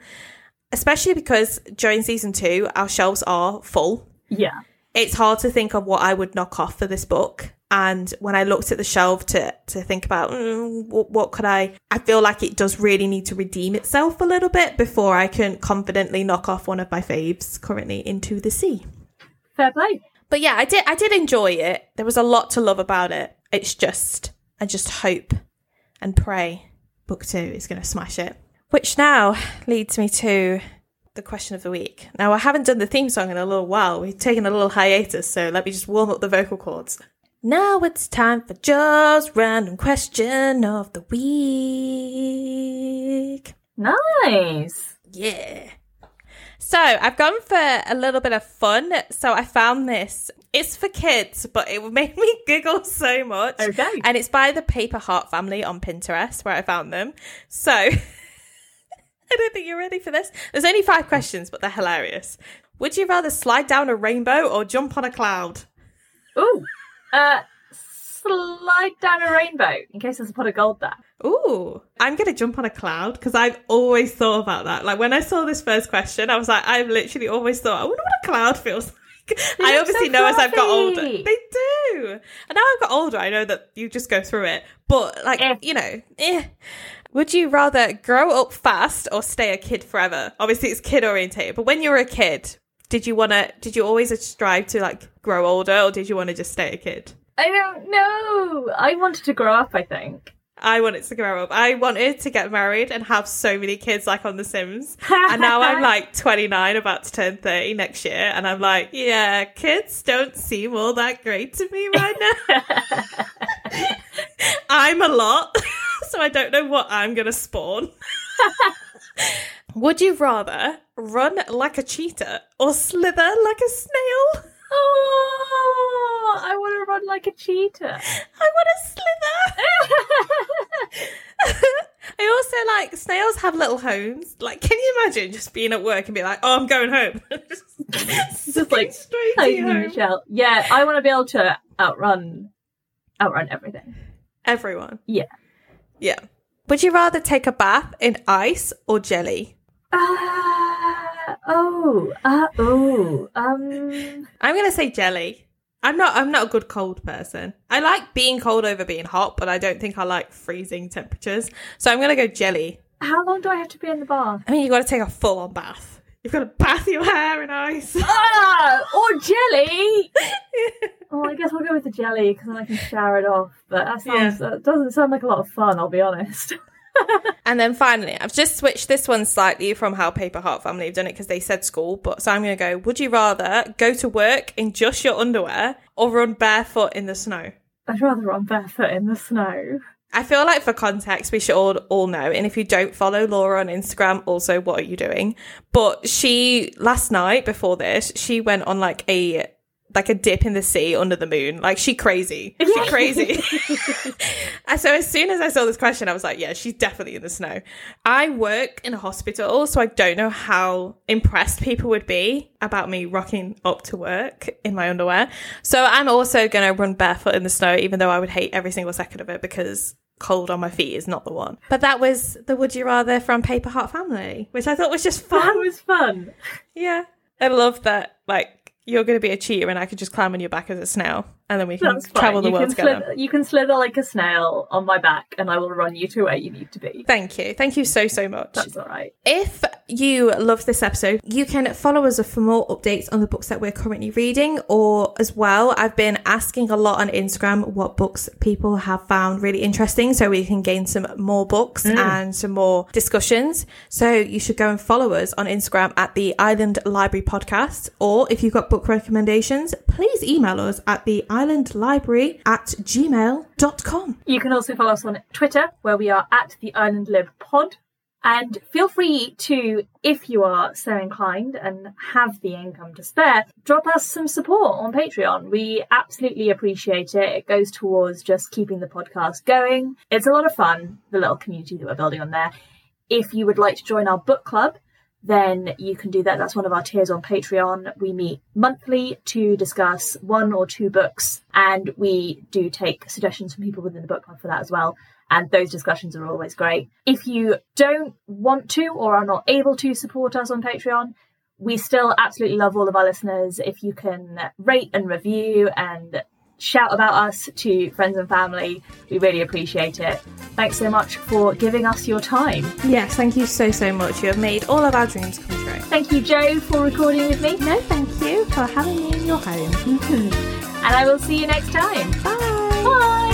Speaker 2: especially because during season two our shelves are full
Speaker 1: yeah
Speaker 2: it's hard to think of what I would knock off for this book. And when I looked at the shelf to to think about mm, what, what could I, I feel like it does really need to redeem itself a little bit before I can confidently knock off one of my faves currently into the sea.
Speaker 1: Fair play.
Speaker 2: But yeah, I did I did enjoy it. There was a lot to love about it. It's just I just hope and pray book two is going to smash it. Which now leads me to the question of the week. Now, I haven't done the theme song in a little while. We've taken a little hiatus, so let me just warm up the vocal cords. Now it's time for Jo's random question of the week.
Speaker 1: Nice.
Speaker 2: Yeah. So I've gone for a little bit of fun. So I found this. It's for kids, but it made [laughs] me giggle so much.
Speaker 1: Okay.
Speaker 2: And it's by the Paper Heart family on Pinterest where I found them. So [laughs] I don't think you're ready for this. There's only five questions, but they're hilarious. Would you rather slide down a rainbow or jump on a cloud?
Speaker 1: Ooh. Uh, slide down a rainbow in case there's a pot of gold there.
Speaker 2: Ooh, I'm going to jump on a cloud because I've always thought about that. Like when I saw this first question, I was like, I've literally always thought, I wonder what a cloud feels [laughs] like. I obviously
Speaker 1: so
Speaker 2: know as I've got older. They do. And now I've got older, I know that you just go through it. But like,
Speaker 1: Eh.
Speaker 2: you know, eh. Would you rather grow up fast or stay a kid forever? Obviously it's kid orientated, but when you were a kid, did you want to did you always strive to like grow older or did you want to just stay a kid?
Speaker 1: I don't know. I wanted to grow up, I think.
Speaker 2: I wanted to grow up. I wanted to get married and have so many kids like on The Sims. and now I'm like [laughs] 29, about to turn 30 next year. And I'm like, yeah, kids don't seem all that great to me right now. [laughs] I'm a lot. [laughs] so I don't know what I'm going to spawn. Would you rather run like a cheetah or slither like a snail?
Speaker 1: Oh, I want to run like a cheetah.
Speaker 2: I want to slither. [laughs] I also like snails have little homes. Like, can you imagine just being at work and be like, "Oh, I'm going home," [laughs]
Speaker 1: Just like
Speaker 2: straight to your home.
Speaker 1: shell. Yeah, I want to be able to outrun, outrun everything.
Speaker 2: Everyone,
Speaker 1: Yeah.
Speaker 2: yeah. Would you rather take a bath in ice or jelly?
Speaker 1: Uh, oh, uh, oh, um,
Speaker 2: I'm gonna say jelly. I'm not. I'm not a good cold person. I like being cold over being hot, but I don't think I like freezing temperatures. So I'm gonna go jelly.
Speaker 1: how long do I have to be in the bath?
Speaker 2: I mean, you got to take a full on bath. You've got to bath your hair in ice. [laughs]
Speaker 1: Ah, or jelly. [laughs] Oh, I guess we'll go with the jelly because then I can shower it off. But that sounds that doesn't sound like a lot of fun. I'll be honest. [laughs]
Speaker 2: And then finally, I've just switched this one slightly from how Paper Heart Family have done it because they said school. But so I'm going to go. Would you rather go to work in just your underwear or run barefoot in the snow?
Speaker 1: I'd rather run barefoot in the snow.
Speaker 2: I feel like for context, we should all all know. And if you don't follow Laura on Instagram, also what are you doing? But she last night before this, she went on like a like a dip in the sea under the moon. Like she crazy. She crazy. And [laughs] [laughs] so as soon as I saw this question, I was like, yeah, she's definitely in the snow. I work in a hospital, so I don't know how impressed people would be about me rocking up to work in my underwear. So I'm also going to run barefoot in the snow, even though I would hate every single second of it because cold on my feet is not the one. But that was the Would You Rather from Paper Heart Family, which I thought was just
Speaker 1: That
Speaker 2: fun.
Speaker 1: was fun.
Speaker 2: yeah. I love that, like, you're going to be a cheater and I could just climb on your back as a snail and then we can travel the
Speaker 1: you
Speaker 2: world
Speaker 1: can
Speaker 2: together.
Speaker 1: slither, you can slither like a snail on my back, and I will run you to where you need to be.
Speaker 2: Thank you. Thank you so, so much.
Speaker 1: That's all right.
Speaker 2: If you love this episode, you can follow us for more updates on the books that we're currently reading, or as well, I've been asking a lot on Instagram what books people have found really interesting so we can gain some more books mm. and some more discussions. So you should go and follow us on Instagram at the Island Library Podcast, or if you've got book recommendations, please email us at the Island Library at gmail.com.
Speaker 1: You can also follow us on Twitter, where we are at the Island Lib Pod. And feel free to, if you are so inclined and have the income to spare, drop us some support on Patreon. We absolutely appreciate it. It goes towards just keeping the podcast going. It's a lot of fun, the little community that we're building on there. If you would like to join our book club, then you can do that. That's one of our tiers on Patreon. We meet monthly to discuss one or two books, and we do take suggestions from people within the book club for that as well. And those discussions are always great. If you don't want to or are not able to support us on Patreon, we still absolutely love all of our listeners. If you can rate and review and shout about us to friends and family. We really appreciate it. Thanks so much for giving us your time.
Speaker 3: Yes, thank you so, so much. You have made all of our dreams come true.
Speaker 1: Thank you, Jo, for recording with me.
Speaker 3: No, thank you for having me in your home. [laughs]
Speaker 1: And I will see you next time.
Speaker 3: Bye.
Speaker 1: Bye.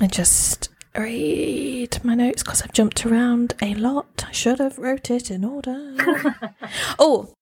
Speaker 2: I just read my notes because I've jumped around a lot. I should have wrote it in order. [laughs] oh,